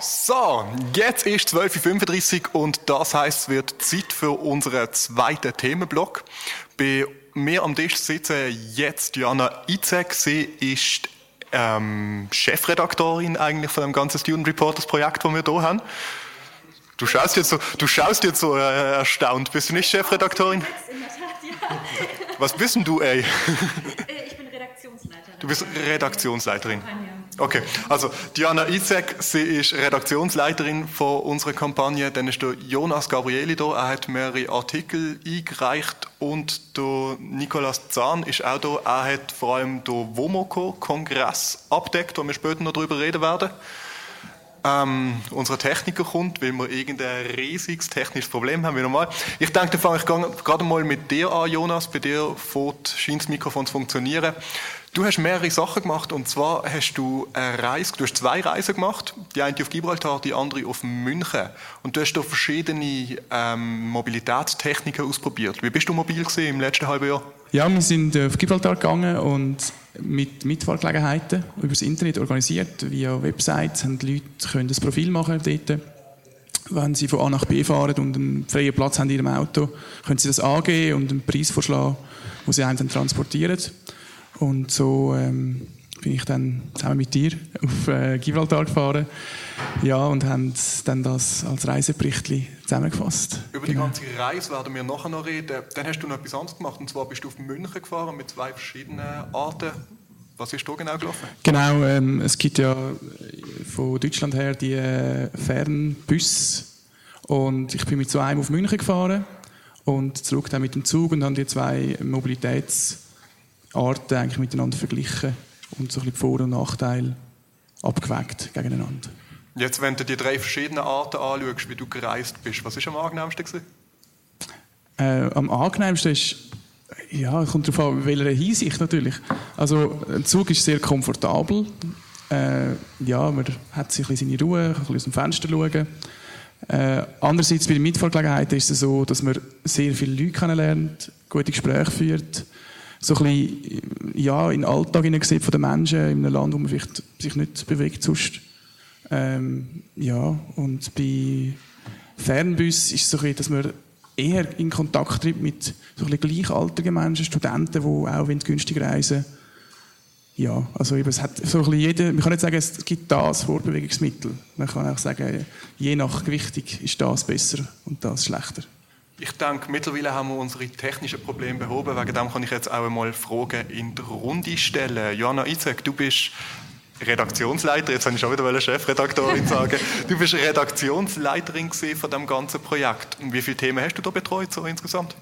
So, jetzt ist 12.35 Uhr und das heißt, es wird Zeit für unseren zweiten Themenblock. Bei mir am Tisch sitzen jetzt Jana Izek. Sie ist ähm, Chefredaktorin eigentlich von dem ganzen Student Reporters Projekt, das wir hier haben. Du schaust jetzt so, du schaust jetzt so äh, erstaunt. Bist du nicht Chefredaktorin? In der Tat, ja. Was bist denn du, ey? Äh, ich bin Redaktionsleiterin. Du bist Redaktionsleiterin. Okay, also Diana Izek, sie ist Redaktionsleiterin von unserer Kampagne. Dann ist der Jonas Gabrieli da, er hat mehrere Artikel eingereicht und der Nicolas Zahn ist auch da. Er hat vor allem den Womoco-Kongress abdeckt, wo wir später noch darüber reden werden. Ähm, unser Techniker kommt, weil wir irgendein riesiges technisches Problem haben, wie normal. Ich denke, da fange ich gerade mal mit dir an, Jonas. Bei dir scheint das Mikrofon zu funktionieren. Du hast mehrere Sachen gemacht und zwar hast du eine Reise, du hast zwei Reisen gemacht, die eine auf Gibraltar, die andere auf München und du hast da verschiedene ähm, Mobilitätstechniken ausprobiert. Wie bist du mobil gewesen im letzten halben Jahr? Ja, wir sind auf Gibraltar gegangen und mit Mitfahrgelegenheiten über das Internet organisiert, via Websites, haben die Leute können ein Profil machen dort. Wenn sie von A nach B fahren und einen freien Platz haben in ihrem Auto, können sie das angeben und einen Preis vorschlagen, wo sie einen dann transportieren. Und so ähm, bin ich dann zusammen mit dir auf äh, Gibraltar gefahren. Ja, und haben dann das als Reisebericht zusammengefasst. Über die genau. ganze Reise werden wir nachher noch reden. Dann hast du noch etwas anderes gemacht, und zwar bist du auf München gefahren mit zwei verschiedenen Arten. Was ist da genau gelaufen? Genau, ähm, es gibt ja von Deutschland her die äh, Fernbus und ich bin mit so einem auf München gefahren und zurück dann mit dem Zug und haben die zwei Mobilitäts Arten eigentlich miteinander verglichen und so ein bisschen Vor- und Nachteile abgewägt gegeneinander. Jetzt, wenn du die drei verschiedenen Arten anschaust, wie du gereist bist, was war am angenehmsten? Äh, am angenehmsten ist, ja, es kommt darauf an, welcher Hinsicht natürlich. Also, ein Zug ist sehr komfortabel. Äh, ja, man hat sich ein bisschen seine Ruhe, kann aus dem Fenster schauen. Äh, andererseits bei der Mitfahrgelegenheit ist es so, dass man sehr viele Leute kennenlernt, gute Gespräche führt, so ein bisschen, ja, in den Alltag sieht von den Menschen in einem Land, wo man vielleicht sich nicht bewegt sonst. Ähm, ja, und bei Fernbus ist es so ein bisschen, dass man eher in Kontakt tritt mit so ein gleichaltrigen Menschen, Studenten, die auch günstig reisen ja, also eben, es hat so ein jeder, man kann nicht sagen, es gibt das Vorbewegungsmittel. Man kann auch sagen, je nach Gewichtung ist das besser und das schlechter. Ich denke, mittlerweile haben wir unsere technischen Probleme behoben. Wegen dem kann ich jetzt auch einmal Fragen in die Runde stellen. Johanna Izek, du bist Redaktionsleiter, jetzt habe ich schon wieder Chefredaktorin sagen. Du bist Redaktionsleiterin von dem ganzen Projekt. Wie viele Themen hast du da betreut so insgesamt?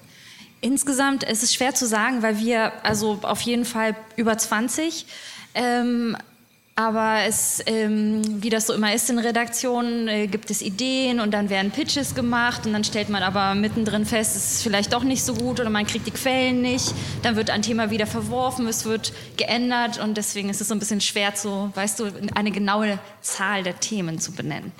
Insgesamt ist es schwer zu sagen, weil wir also auf jeden Fall über 20 ähm, aber es, ähm, wie das so immer ist in Redaktionen, äh, gibt es Ideen und dann werden Pitches gemacht und dann stellt man aber mittendrin fest, es ist vielleicht doch nicht so gut oder man kriegt die Quellen nicht. Dann wird ein Thema wieder verworfen, es wird geändert und deswegen ist es so ein bisschen schwer zu, weißt du, eine genaue Zahl der Themen zu benennen.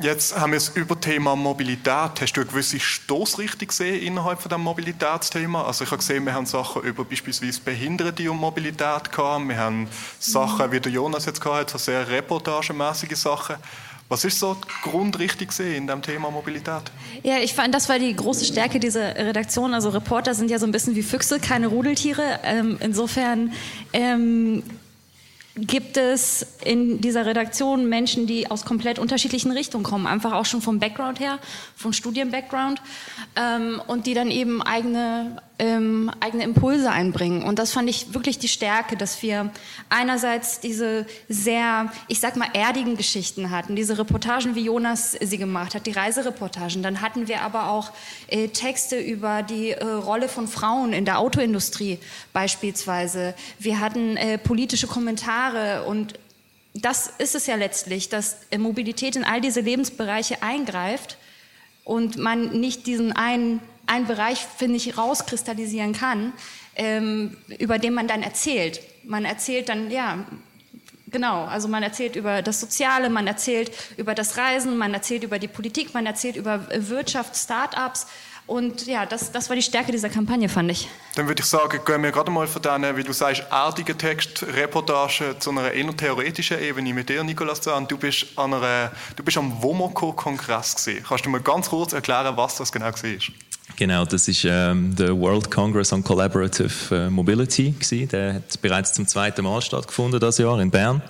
Jetzt haben wir es über Thema Mobilität. Hast du eine gewisse Stoßrichtung gesehen innerhalb von dem Mobilitätsthema? Also ich habe gesehen, wir haben Sachen über beispielsweise Behinderte und Mobilität gehabt. Wir haben Sachen, wie der Jonas jetzt gehabt hat, so sehr reportagemäßige Sachen. Was ist so die Grundrichtung in dem Thema Mobilität? Ja, ich fand, das war die große Stärke dieser Redaktion. Also Reporter sind ja so ein bisschen wie Füchse, keine Rudeltiere. Ähm, insofern ähm, gibt es in dieser Redaktion Menschen, die aus komplett unterschiedlichen Richtungen kommen, einfach auch schon vom Background her, vom Studienbackground ähm, und die dann eben eigene, ähm, eigene Impulse einbringen. Und das fand ich wirklich die Stärke, dass wir einerseits diese sehr, ich sag mal, erdigen Geschichten hatten, diese Reportagen, wie Jonas sie gemacht hat, die Reisereportagen. Dann hatten wir aber auch äh, Texte über die äh, Rolle von Frauen in der Autoindustrie beispielsweise. Wir hatten äh, politische Kommentare und das ist es ja letztlich, dass Mobilität in all diese Lebensbereiche eingreift und man nicht diesen einen, einen Bereich, finde ich, rauskristallisieren kann, ähm, über den man dann erzählt. Man erzählt dann, ja, genau, also man erzählt über das Soziale, man erzählt über das Reisen, man erzählt über die Politik, man erzählt über Wirtschaft, Start-ups Und ja, das, das war die Stärke dieser Kampagne, fand ich. Dann würde ich sagen, gehen wir gerade mal von diesen, wie du sagst, erdigen Textreportagen zu einer eher theoretischen Ebene mit dir, Nicolas Zahn. Du bist, an einer, du bist am WOMOCO-Kongress gesehen. Kannst du mir ganz kurz erklären, was das genau war? Genau, das ist ähm, der World Congress on Collaborative äh, Mobility gewesen. Der hat bereits zum zweiten Mal stattgefunden das Jahr in Bern.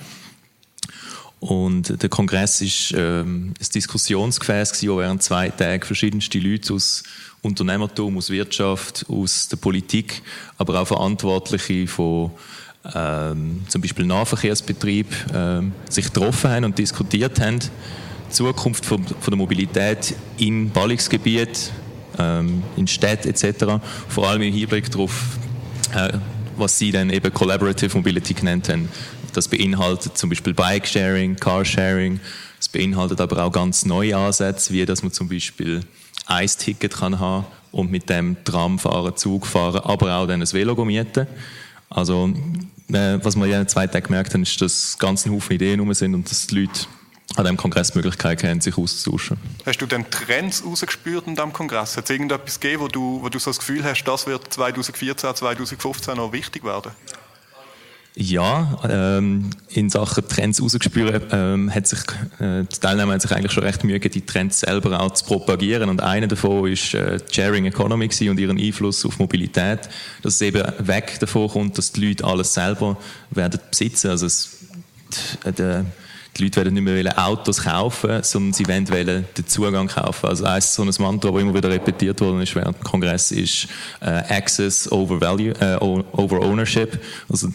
Und der Kongress ist ähm, ein Diskussionsgefäß gewesen, wo während zwei Tagen verschiedenste Leute aus Unternehmertum, aus Wirtschaft, aus der Politik, aber auch Verantwortliche von ähm, zum Beispiel Nahverkehrsbetrieb ähm, sich getroffen haben und diskutiert haben. Die Zukunft von, von der Mobilität in Ballungsgebiet, ähm, in Städten etc. Vor allem im Hinblick darauf, äh, was sie dann eben Collaborative Mobility genannt haben. Das beinhaltet zum Beispiel Bike-Sharing, Car-Sharing. Es beinhaltet aber auch ganz neue Ansätze, wie dass man zum Beispiel ein Ticket kann haben und mit dem Tram fahren, Zug fahren, aber auch dann ein Velo mieten. Also, äh, was wir in den zwei Tagen gemerkt haben, ist, dass ganz Haufen Ideen rum sind und dass die Leute an diesem Kongress die Möglichkeit haben, sich auszutauschen. Hast du denn Trends rausgespürt in diesem Kongress? Hat es irgendetwas gegeben, wo du, wo du so das Gefühl hast, das wird 2014, 2015 noch wichtig werden? Ja, ähm, in Sachen Trends rausgespürt, ähm, hat sich, äh, die Teilnehmer haben sich eigentlich schon recht Mühe gegeben, die Trends selber auch zu propagieren. Und einer davon ist äh, die Sharing Economy und ihren Einfluss auf Mobilität. Dass es eben weg davon kommt, dass die Leute alles selber werden besitzen. Also es, die, die, Leute werden nicht mehr Autos kaufen, sondern sie wollen den Zugang kaufen. Also eins so ein Mantra, das immer wieder repetiert worden ist während dem Kongress, ist äh, Access over Value, äh, over Ownership. Also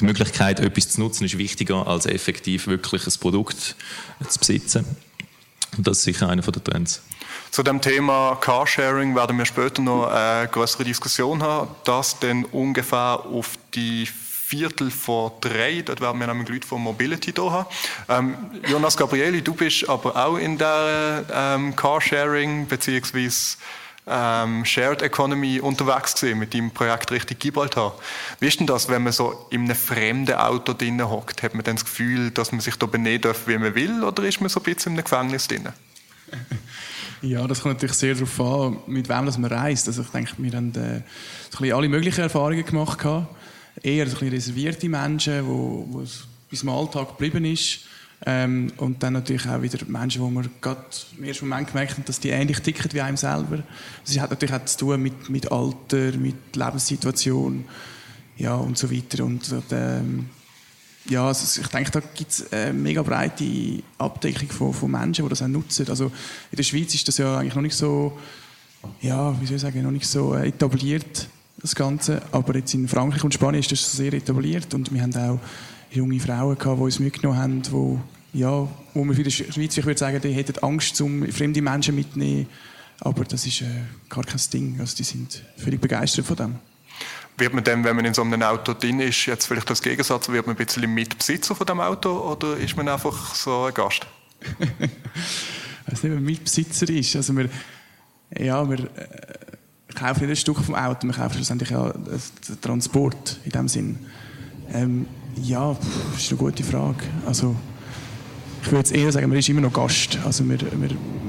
die Möglichkeit, etwas zu nutzen, ist wichtiger, als effektiv wirklich ein Produkt zu besitzen. Und das ist sicher einer der Trends. Zu dem Thema Carsharing werden wir später noch eine größere Diskussion haben. Das dann ungefähr auf die Viertel vor drei, dort werden wir nämlich Leute von Mobility da haben. Ähm, Jonas Gabrieli, du bist aber auch in der ähm, Carsharing beziehungsweise ähm, Shared Economy unterwegs gewesen mit deinem Projekt richtig Gibraltar. Wie ist denn das, wenn man so in einem fremden Auto drinnen hockt? Hat man dann das Gefühl, dass man sich da benehmen darf, wie man will, oder ist man so ein bisschen in einem Gefängnis drin? Ja, das kommt natürlich sehr darauf an, mit wem man reist. Also ich denke, wir haben äh, so alle möglichen Erfahrungen gemacht. Eher so ein reservierte Menschen, wo, es bis zum Alltag geblieben ist. Ähm, und dann natürlich auch wieder Menschen, wo man gerade im ersten Moment gemerkt haben, dass die ähnlich ticken wie einem selber. Das hat natürlich auch zu tun mit, mit Alter, mit Lebenssituation ja, und so weiter. Und, ähm, ja, also ich denke, da gibt es eine mega breite Abdeckung von, von Menschen, die das auch nutzen. Also in der Schweiz ist das ja eigentlich noch nicht so, ja, wie soll ich sagen, noch nicht so äh, etabliert, das Ganze. Aber jetzt in Frankreich und Spanien ist das sehr etabliert und wir haben auch junge Frauen gehabt, die uns mitgenommen haben, die, ja, wo man für die Schweiz, ich würde sagen, die hätten Angst, um fremde Menschen mitzunehmen. Aber das ist äh, gar kein Ding. Also die sind völlig begeistert von dem. Wird man dann, wenn man in so einem Auto drin ist, jetzt vielleicht das Gegensatz, wird man ein bisschen Mitbesitzer von dem Auto oder ist man einfach so ein Gast? also nicht, wenn man Mitbesitzer ist. Also wir, ja, wir äh, kaufen nicht ein Stück vom Auto, wir kaufen schlussendlich ja den Transport in dem Sinn. Ähm, ja, das ist eine gute Frage. Also, ich würde jetzt eher sagen, man ist immer noch Gast. Also man,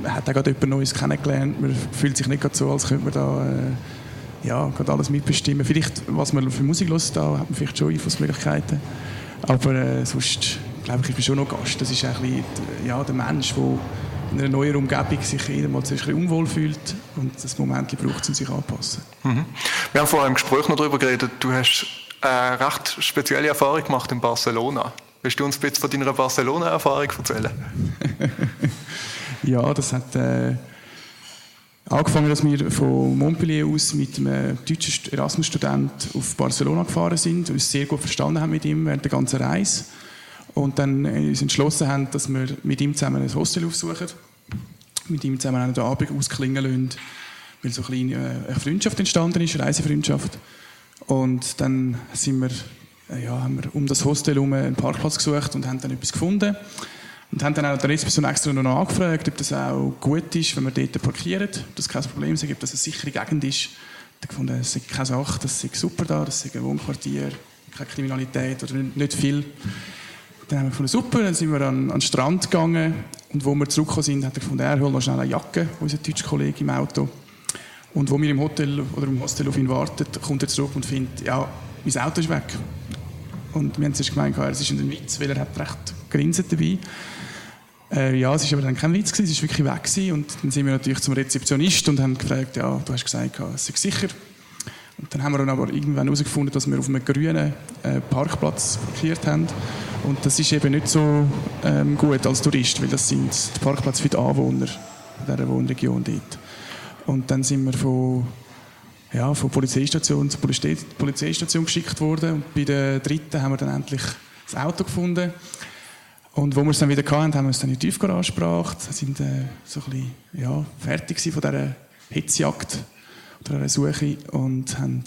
man hat auch gerade jemand Neues kennengelernt. Man fühlt sich nicht so, als könnte man da äh, ja, gerade alles mitbestimmen. Vielleicht, was man für Musik hört, da hat man vielleicht schon Einflussmöglichkeiten. Aber äh, sonst glaube ich, ich bin schon noch Gast. Das ist ein bisschen, ja, der Mensch, der in einer neuen Umgebung sich jeder mal ein bisschen unwohl fühlt und das Moment braucht, um sich anzupassen. Mhm. Wir haben vorhin im Gespräch noch darüber geredet, du hast eine recht spezielle Erfahrung gemacht in Barcelona. Willst du uns ein bisschen von deiner Barcelona-Erfahrung erzählen? ja, das hat äh, angefangen, dass wir von Montpellier aus mit einem deutschen Erasmus-Student auf Barcelona gefahren sind und uns sehr gut verstanden haben mit ihm während der ganzen Reise. Und dann uns entschlossen haben, dass wir mit ihm zusammen ein Hostel aufsuchen, mit ihm zusammen einen Abend ausklingen lassen, weil so eine kleine äh, Freundschaft entstanden ist, eine Reisefreundschaft. Und dann sind wir, äh, ja, haben wir um das Hostel herum einen Parkplatz gesucht und haben dann etwas gefunden. Und haben dann auch der Rechtspperson extra noch angefragt, ob das auch gut ist, wenn wir dort parkieren. Ob das kein Problem ist, ob das eine sichere Gegend ist. Ich gefunden, es ist keine Sache, das ist super da, das ist ein Wohnquartier, keine Kriminalität oder nicht viel. Dann haben wir gefunden, super, dann sind wir an, an den Strand gegangen und wo wir zurückgekommen sind, hat er gefunden, er holt noch schnell eine Jacke, unser deutscher Kollege im Auto. Und wo wir im Hotel oder im Hostel auf ihn warten, kommt er zurück und findet, ja, mein Auto ist weg. Und wir haben zuerst gemeint, es ist ein Witz, weil er hat recht grinset dabei. Äh, ja, es war aber dann kein Witz, gewesen, es war wirklich weg. Gewesen. Und dann sind wir natürlich zum Rezeptionist und haben gefragt, ja, du hast gesagt, es ist sicher. Und dann haben wir dann aber irgendwann herausgefunden, dass wir auf einem grünen äh, Parkplatz parkiert haben. Und das ist eben nicht so ähm, gut als Tourist, weil das sind die Parkplätze für die Anwohner dieser Wohnregion dort. Und dann sind wir von, ja, von Polizeistation zur Polizeistation geschickt worden. Und bei der dritten haben wir dann endlich das Auto gefunden. Und wo wir es dann wieder hatten, haben wir es dann in die Tiefgarage gebracht. Wir sind äh, so ein bisschen ja, fertig von dieser Hitzjagd oder einer Suche und haben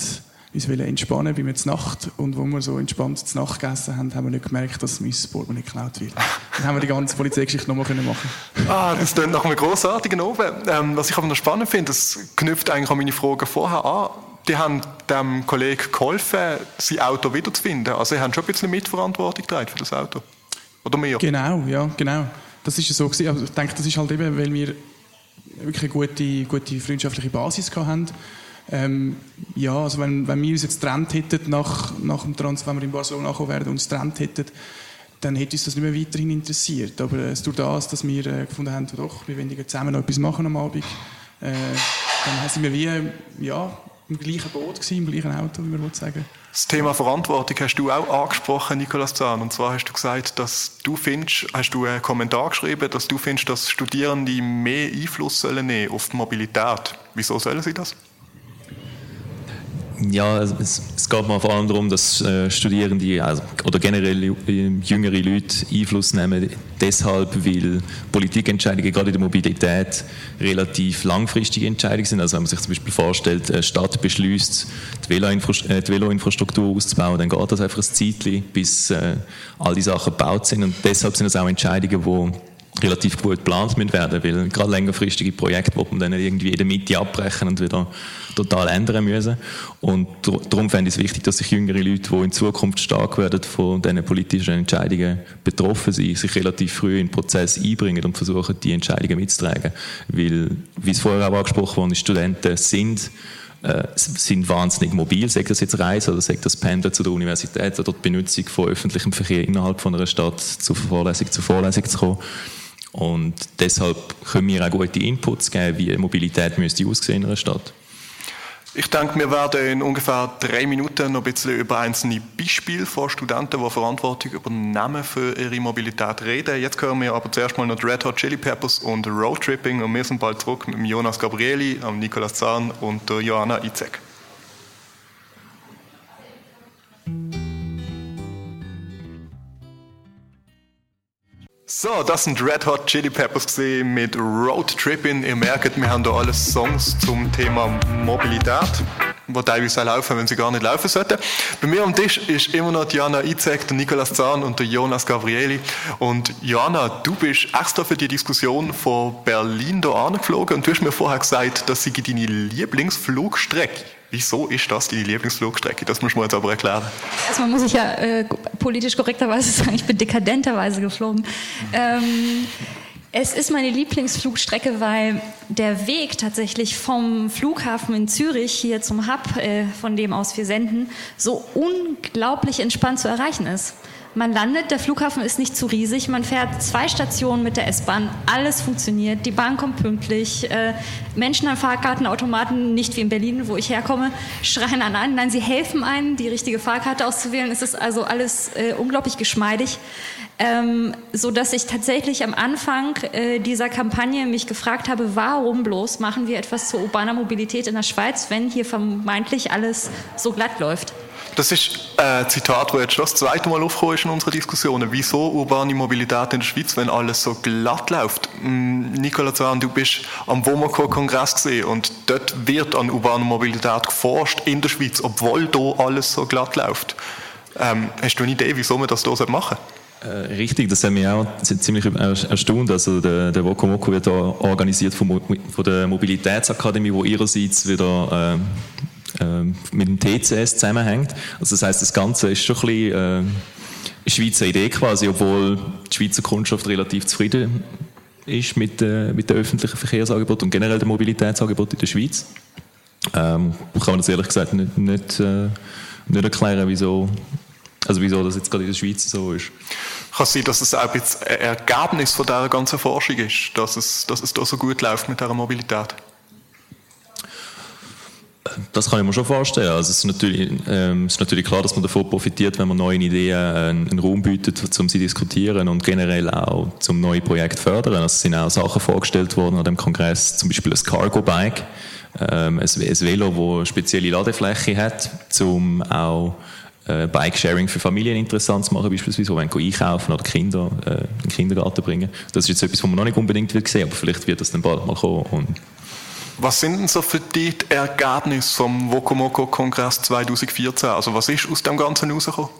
uns entspannen bei mir zur Nacht. Und wo wir so entspannt zur Nacht gegessen haben, haben wir nicht gemerkt, dass mein Portemonnaie geklaut wird. Dann haben wir die ganze Polizeigeschichte nochmal machen Ah, das klingt nach einem grossartigen Oben. Ähm, was ich aber noch spannend finde, das knüpft eigentlich an meine Frage vorher an. Die haben dem Kollegen geholfen, sein Auto wiederzufinden. Also, sie haben schon ein bisschen Mitverantwortung für das Auto. Oder mehr? Genau, ja, genau. Das ist so gewesen. Also ich denke, das ist halt eben, weil wir wirklich eine gute, gute freundschaftliche Basis hatten. Ähm, ja, also wenn, wenn wir uns jetzt getrennt hätten nach, nach dem Transfer, wenn wir in Barcelona angekommen wären und uns getrennt hätten, dann hätte uns das nicht mehr weiterhin interessiert. Aber äh, durch das, dass wir äh, gefunden haben, doch, wir wollen zusammen noch etwas machen am Abend, äh, dann sind wir wie, ja, im gleichen Boot gewesen, im gleichen Auto, wie man sagen Das Thema Verantwortung hast du auch angesprochen, Nikolaus Zahn. Und zwar hast du gesagt, dass du findest, hast du einen Kommentar geschrieben, dass du findest, dass Studierende mehr Einfluss sollen nehmen auf die Mobilität. Wieso sollen sie das? Ja, es, es, geht mal vor allem darum, dass äh, Studierende also, oder generell äh, jüngere Leute Einfluss nehmen, deshalb, weil Politikentscheidungen gerade in der Mobilität relativ langfristige Entscheidungen sind. Also wenn man sich zum Beispiel vorstellt, eine Stadt beschließt, die, äh, Veloinfrastruktur auszubauen, dann geht das einfach ein Zeitchen, bis äh, all die Sachen gebaut sind. Und deshalb sind es auch Entscheidungen, die relativ gut geplant werden, weil gerade längerfristige Projekte, wo man dann irgendwie in der Mitte abbrechen und wieder total ändern müssen. Und darum fände ich es wichtig, dass sich jüngere Leute, die in Zukunft stark werden von diesen politischen Entscheidungen betroffen sind, sich relativ früh in den Prozess einbringen und versuchen, die Entscheidungen mitzutragen. Weil, wie es vorher auch angesprochen wurde, Studenten sind äh, sind wahnsinnig mobil, sei das jetzt Reisen oder sei das Pendeln zu der Universität oder die Benutzung von öffentlichem Verkehr innerhalb von einer Stadt zu Vorlesung zu Vorlesung zu kommen. Und deshalb können wir auch gute Inputs geben, wie Mobilität müsste aussehen in einer Stadt. Ich denke, wir werden in ungefähr drei Minuten noch ein bisschen über einzelne Beispiele von Studenten, die Verantwortung übernehmen für ihre Mobilität reden. Jetzt hören wir aber zuerst mal noch Red Hot Chili Peppers und Roadtripping und wir sind bald zurück mit Jonas Gabrieli, Nikolas Zahn und Johanna Izek. So, das sind Red Hot Chili Peppers mit Road Tripping. Ihr merkt, wir haben da alles Songs zum Thema Mobilität, die teilweise auch laufen, wenn sie gar nicht laufen sollten. Bei mir am Tisch ist immer noch Diana Izek, der Nicolas Zahn und der Jonas Gavrieli. Und Jana, du bist extra für die Diskussion von Berlin hier angeflogen und du hast mir vorher gesagt, dass sie deine Lieblingsflugstrecke Wieso ist das deine Lieblingsflugstrecke? Das muss man jetzt aber erklären. Erstmal muss ich ja äh, politisch korrekterweise sagen, ich bin dekadenterweise geflogen. Ähm, es ist meine Lieblingsflugstrecke, weil der Weg tatsächlich vom Flughafen in Zürich hier zum Hub, äh, von dem aus wir senden, so unglaublich entspannt zu erreichen ist. Man landet, der Flughafen ist nicht zu riesig, man fährt zwei Stationen mit der S-Bahn, alles funktioniert, die Bahn kommt pünktlich, äh, Menschen an Fahrkartenautomaten, nicht wie in Berlin, wo ich herkomme, schreien an an, nein, sie helfen einem, die richtige Fahrkarte auszuwählen. Es ist also alles äh, unglaublich geschmeidig, ähm, so dass ich tatsächlich am Anfang äh, dieser Kampagne mich gefragt habe, warum bloß machen wir etwas zur urbaner Mobilität in der Schweiz, wenn hier vermeintlich alles so glatt läuft. Das ist ein Zitat, das jetzt schon das zweite Mal aufgekommen ist in unserer Diskussion. Wieso urbane Mobilität in der Schweiz, wenn alles so glatt läuft? Mm, Nicola Zahn, du bist am WOMACO-Kongress gesehen und dort wird an urbaner Mobilität geforscht in der Schweiz, obwohl da alles so glatt läuft. Ähm, hast du eine Idee, wieso man das hier machen äh, Richtig, das haben wir auch ziemlich erstaunt. Also der, der Wokomoko wird da organisiert von, von der Mobilitätsakademie, wo ihrerseits wieder äh, ähm, mit dem TCS zusammenhängt. Also das heißt, das Ganze ist schon ein bisschen äh, Schweizer Idee quasi, obwohl die Schweizer Kundschaft relativ zufrieden ist mit, äh, mit den öffentlichen Verkehrsangebot und generell dem Mobilitätsangebot in der Schweiz. Ähm, kann man das ehrlich gesagt nicht, nicht, äh, nicht erklären, wieso, also wieso das jetzt gerade in der Schweiz so ist. Kann sein, dass es auch ein Ergebnis von dieser ganzen Forschung ist, dass es, dass es da so gut läuft mit dieser Mobilität? Das kann ich mir schon vorstellen. Also es, ist natürlich, ähm, es ist natürlich klar, dass man davon profitiert, wenn man neuen Ideen einen, einen Raum bietet, um sie zu diskutieren und generell auch zum neue Projekt fördern. Also es sind auch Sachen vorgestellt worden an dem Kongress, zum Beispiel ein Cargo-Bike, ähm, ein, ein Velo, das eine spezielle Ladefläche hat, um auch äh, Bike-Sharing für Familien interessant zu machen, beispielsweise, wir einkaufen oder Kinder äh, in den Kindergarten bringen. Das ist jetzt etwas, was man noch nicht unbedingt will sehen, aber vielleicht wird das dann bald mal kommen. Und was sind denn so für dich die Ergebnisse vom Wokomoko-Kongress 2014? Also was ist aus dem Ganzen rausgekommen?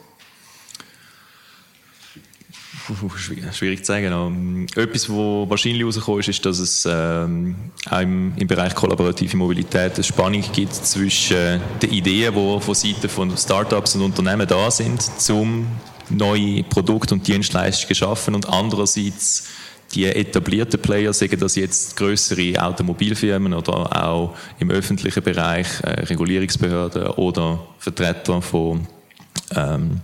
Schwierig zu sagen. Etwas, was wahrscheinlich rausgekommen ist, ist, dass es ähm, im, im, Bereich kollaborative Mobilität eine Spannung gibt zwischen den Ideen, die von Seiten von Startups und Unternehmen da sind, um neue Produkte und Dienstleistungen zu schaffen und andererseits die etablierten Player, sagen das jetzt größere Automobilfirmen oder auch im öffentlichen Bereich äh, Regulierungsbehörden oder Vertreter von, ähm,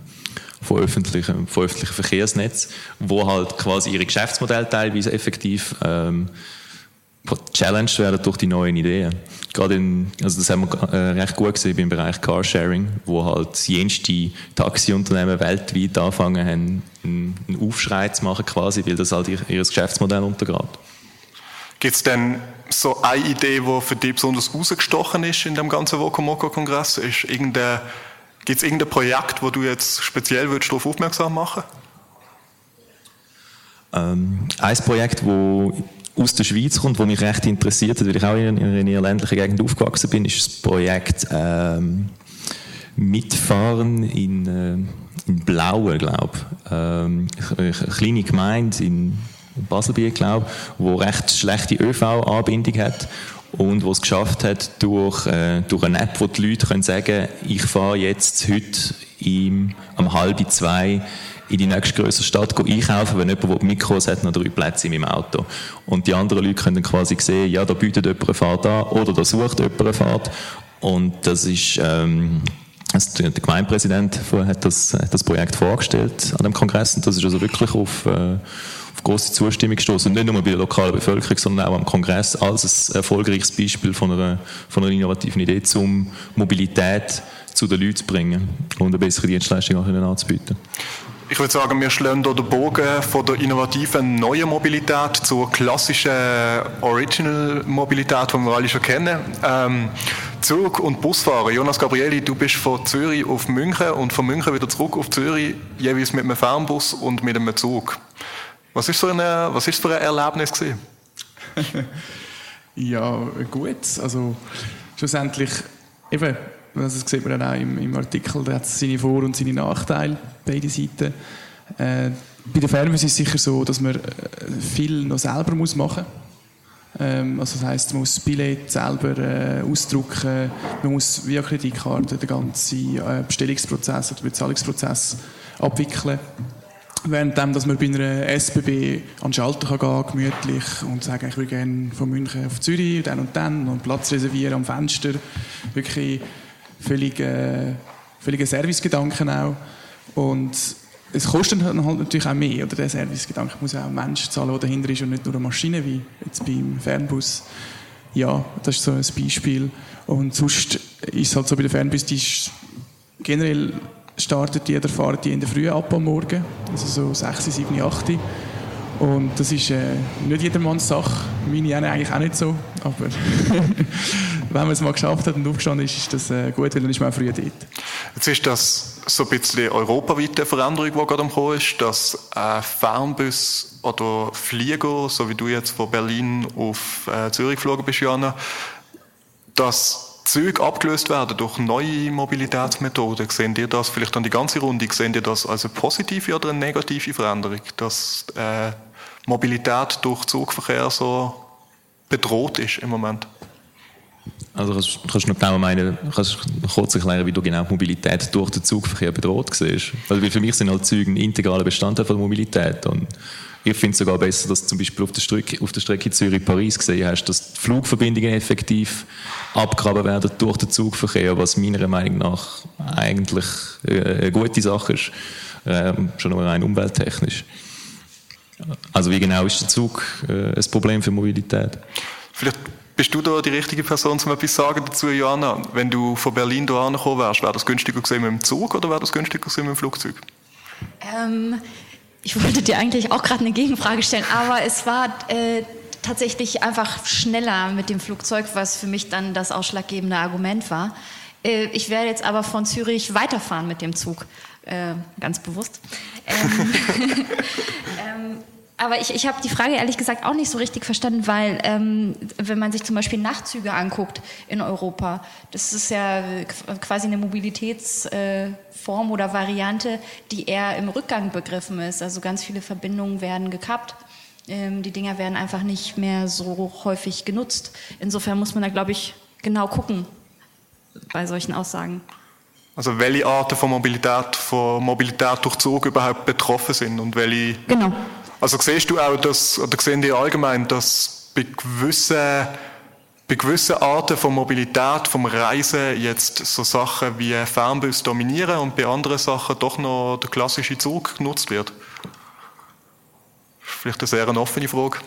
von, öffentlichen, von öffentlichen Verkehrsnetz, wo halt quasi ihre Geschäftsmodelle teilweise effektiv ähm, challenged werden durch die neuen Ideen. Gerade in, also das haben wir äh, recht gut gesehen im Bereich Carsharing, wo halt jenste Taxiunternehmen weltweit anfangen haben, einen Aufschrei zu machen quasi, weil das halt ihr, ihr Geschäftsmodell untergräbt. Gibt es denn so eine Idee, die für dich besonders rausgestochen ist in dem ganzen Wokomoko-Kongress? Gibt es irgendein Projekt, wo du jetzt speziell darauf aufmerksam machen ähm, Ein Projekt, wo aus der Schweiz kommt, das mich recht interessiert hat, weil ich auch in, in einer ländlichen Gegend aufgewachsen bin, ist das Projekt ähm, Mitfahren in, äh, in Blauen, glaube ich. Ähm, eine kleine Gemeinde in Baselbiet, glaube ich, die recht schlechte ÖV-Anbindung hat und was es geschafft hat, durch, äh, durch eine App, wo die Leute können sagen ich fahre jetzt heute im, um halb zwei in die nächstgrößere Stadt einkaufen, wenn jemand Mikros hat, noch drei Plätze in meinem Auto. Und die anderen Leute können quasi sehen, ja, da bietet jemand eine Fahrt an oder da sucht jemand eine Fahrt. Und das ist, ähm, also der Gemeindepräsident hat das, hat das Projekt vorgestellt an dem Kongress und das ist also wirklich auf, äh, auf große Zustimmung gestoßen. Nicht nur bei der lokalen Bevölkerung, sondern auch am Kongress als ein erfolgreiches Beispiel von einer, von einer innovativen Idee, um Mobilität zu den Leuten zu bringen und eine bessere Dienstleistung auch anzubieten. Ich würde sagen, wir schlagen hier den Bogen von der innovativen neuen Mobilität zur klassischen Original-Mobilität, die wir alle schon kennen. Ähm, Zug- und Busfahren. Jonas Gabrieli, du bist von Zürich auf München und von München wieder zurück auf Zürich, jeweils mit einem Fernbus und mit einem Zug. Was ist so eine, was ist für ein Erlebnis gewesen? ja, gut. Also schlussendlich eben das sieht man auch im, im Artikel, da hat seine Vor- und seine Nachteile, beide Seiten. Äh, bei der Fernbus ist es sicher so, dass man äh, viel noch selber muss machen muss. Ähm, also das heisst, man muss das Billett selber äh, ausdrucken, man muss via Kreditkarte den ganzen äh, Bestellungsprozess oder Bezahlungsprozess abwickeln. Währenddem, dass man bei einer SBB an den Schalter kann gehen gemütlich und sagen, ich will gerne von München auf Zürich, dann und dann, und Platz reservieren am Fenster. Wirklich völlig, äh, völliger Servicegedanken auch. Und es kostet halt natürlich auch mehr, oder der Servicegedanke muss auch ein Mensch zahlen, der dahinter ist und nicht nur eine Maschine, wie jetzt beim Fernbus. Ja, das ist so ein Beispiel. Und sonst ist es halt so bei den Fernbus, die generell startet jeder Fahrt die in der Früh ab am Morgen, also so 6, 7, 8. Und das ist äh, nicht jedermanns Sache. Meine eigentlich auch nicht so. Aber wenn man es mal geschafft hat und aufgestanden ist, ist das äh, gut, weil dann ist man auch früh dort. Jetzt ist das so ein bisschen europaweite Veränderung, die gerade am Kommen ist, dass äh, Fernbus oder Flieger, so wie du jetzt von Berlin auf äh, Zürich geflogen bist, Jana, dass Züge abgelöst werden durch neue Mobilitätsmethoden. Sehen ihr das vielleicht an die ganze Runde? Sehen ihr das als eine positive oder eine negative Veränderung, dass äh, Mobilität durch Zugverkehr so bedroht ist im Moment? Also kannst, kannst du noch genau meinen, kannst kurz erklären, wie du genau die Mobilität durch den Zugverkehr bedroht siehst? Also weil für mich sind halt Züge ein integraler Bestandteil von der Mobilität und ich finde es sogar besser, dass du zum Beispiel auf der Strecke, Strecke Zürich-Paris gesehen hast, dass die Flugverbindungen effektiv abgraben werden durch den Zugverkehr, was meiner Meinung nach eigentlich äh, eine gute Sache ist, äh, schon nur rein umwelttechnisch. Also wie genau ist der Zug äh, ein Problem für Mobilität? Vielleicht bist du da die richtige Person, um etwas sagen dazu, Johanna? Wenn du von Berlin hierher gekommen wärst, wäre das günstiger gewesen mit dem Zug oder wäre das günstiger gewesen mit dem Flugzeug? Ähm, ich wollte dir eigentlich auch gerade eine Gegenfrage stellen, aber es war äh, tatsächlich einfach schneller mit dem Flugzeug, was für mich dann das ausschlaggebende Argument war. Äh, ich werde jetzt aber von Zürich weiterfahren mit dem Zug, äh, ganz bewusst. Ähm, ähm, aber ich, ich habe die Frage ehrlich gesagt auch nicht so richtig verstanden, weil ähm, wenn man sich zum Beispiel Nachtzüge anguckt in Europa, das ist ja quasi eine Mobilitätsform äh, oder Variante, die eher im Rückgang begriffen ist. Also ganz viele Verbindungen werden gekappt. Ähm, die Dinger werden einfach nicht mehr so häufig genutzt. Insofern muss man da, glaube ich, genau gucken bei solchen Aussagen. Also welche Arten von Mobilität, von Mobilität durch Zug überhaupt betroffen sind und welche... Genau. Also siehst du auch, dass, oder sehen die allgemein, dass bei gewissen, bei gewissen Arten von Mobilität, vom Reisen jetzt so Sachen wie Fernbus dominieren und bei anderen Sachen doch noch der klassische Zug genutzt wird? Vielleicht eine sehr offene Frage.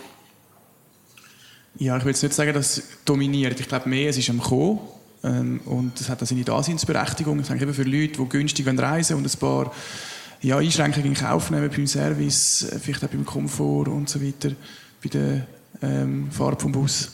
Ja, ich will jetzt nicht sagen, dass es dominiert. Ich glaube mehr, es ist am Kommen. Ähm, und es hat auch seine Daseinsberechtigung. Ich denke eben für Leute, die günstig reisen und ein paar ja, Einschränkungen in Kauf nehmen beim Service, äh, vielleicht auch beim Komfort und so weiter, bei der ähm, Fahrt vom Bus.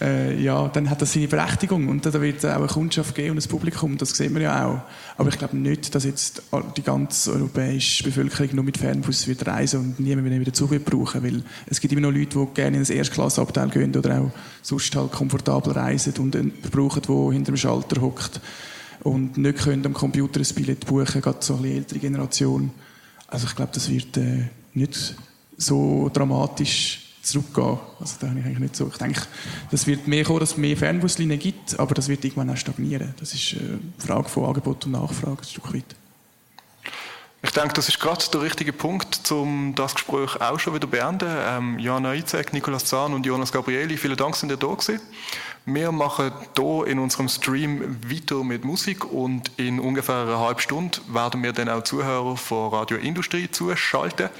Äh, ja, dann hat das seine Berechtigung und da wird es auch eine Kundschaft geben und ein Publikum, das sehen wir ja auch. Aber ich glaube nicht, dass jetzt die ganze europäische Bevölkerung nur mit Fernbus wird reisen und niemand mehr wieder Zug wird brauchen, weil es gibt immer noch Leute, die gerne in ein Erstklasseabteil gehen oder auch sonst halt komfortabel reisen und einen brauchen, der hinter dem Schalter hockt und nicht können am Computer ein Billett buchen, gerade so eine ältere Generation. Also ich glaube, das wird äh, nicht so dramatisch zurückgehen. Also da habe ich eigentlich nicht so. Ich denke, das wird mehr kommen, dass es mehr Fernbuslinien gibt, aber das wird irgendwann auch stagnieren. Das ist eine äh, Frage von Angebot und Nachfrage ein Stück weit. Ich denke, das ist gerade der richtige Punkt, um das Gespräch auch schon wieder zu beenden. Ähm, Jana Izek, Nicolas Zahn und Jonas Gabrieli, vielen Dank, sind ihr da gewesen. Wir machen hier in unserem Stream weiter mit Musik und in ungefähr einer halben Stunde werden wir dann auch Zuhörer von Radio Industrie zuschalten.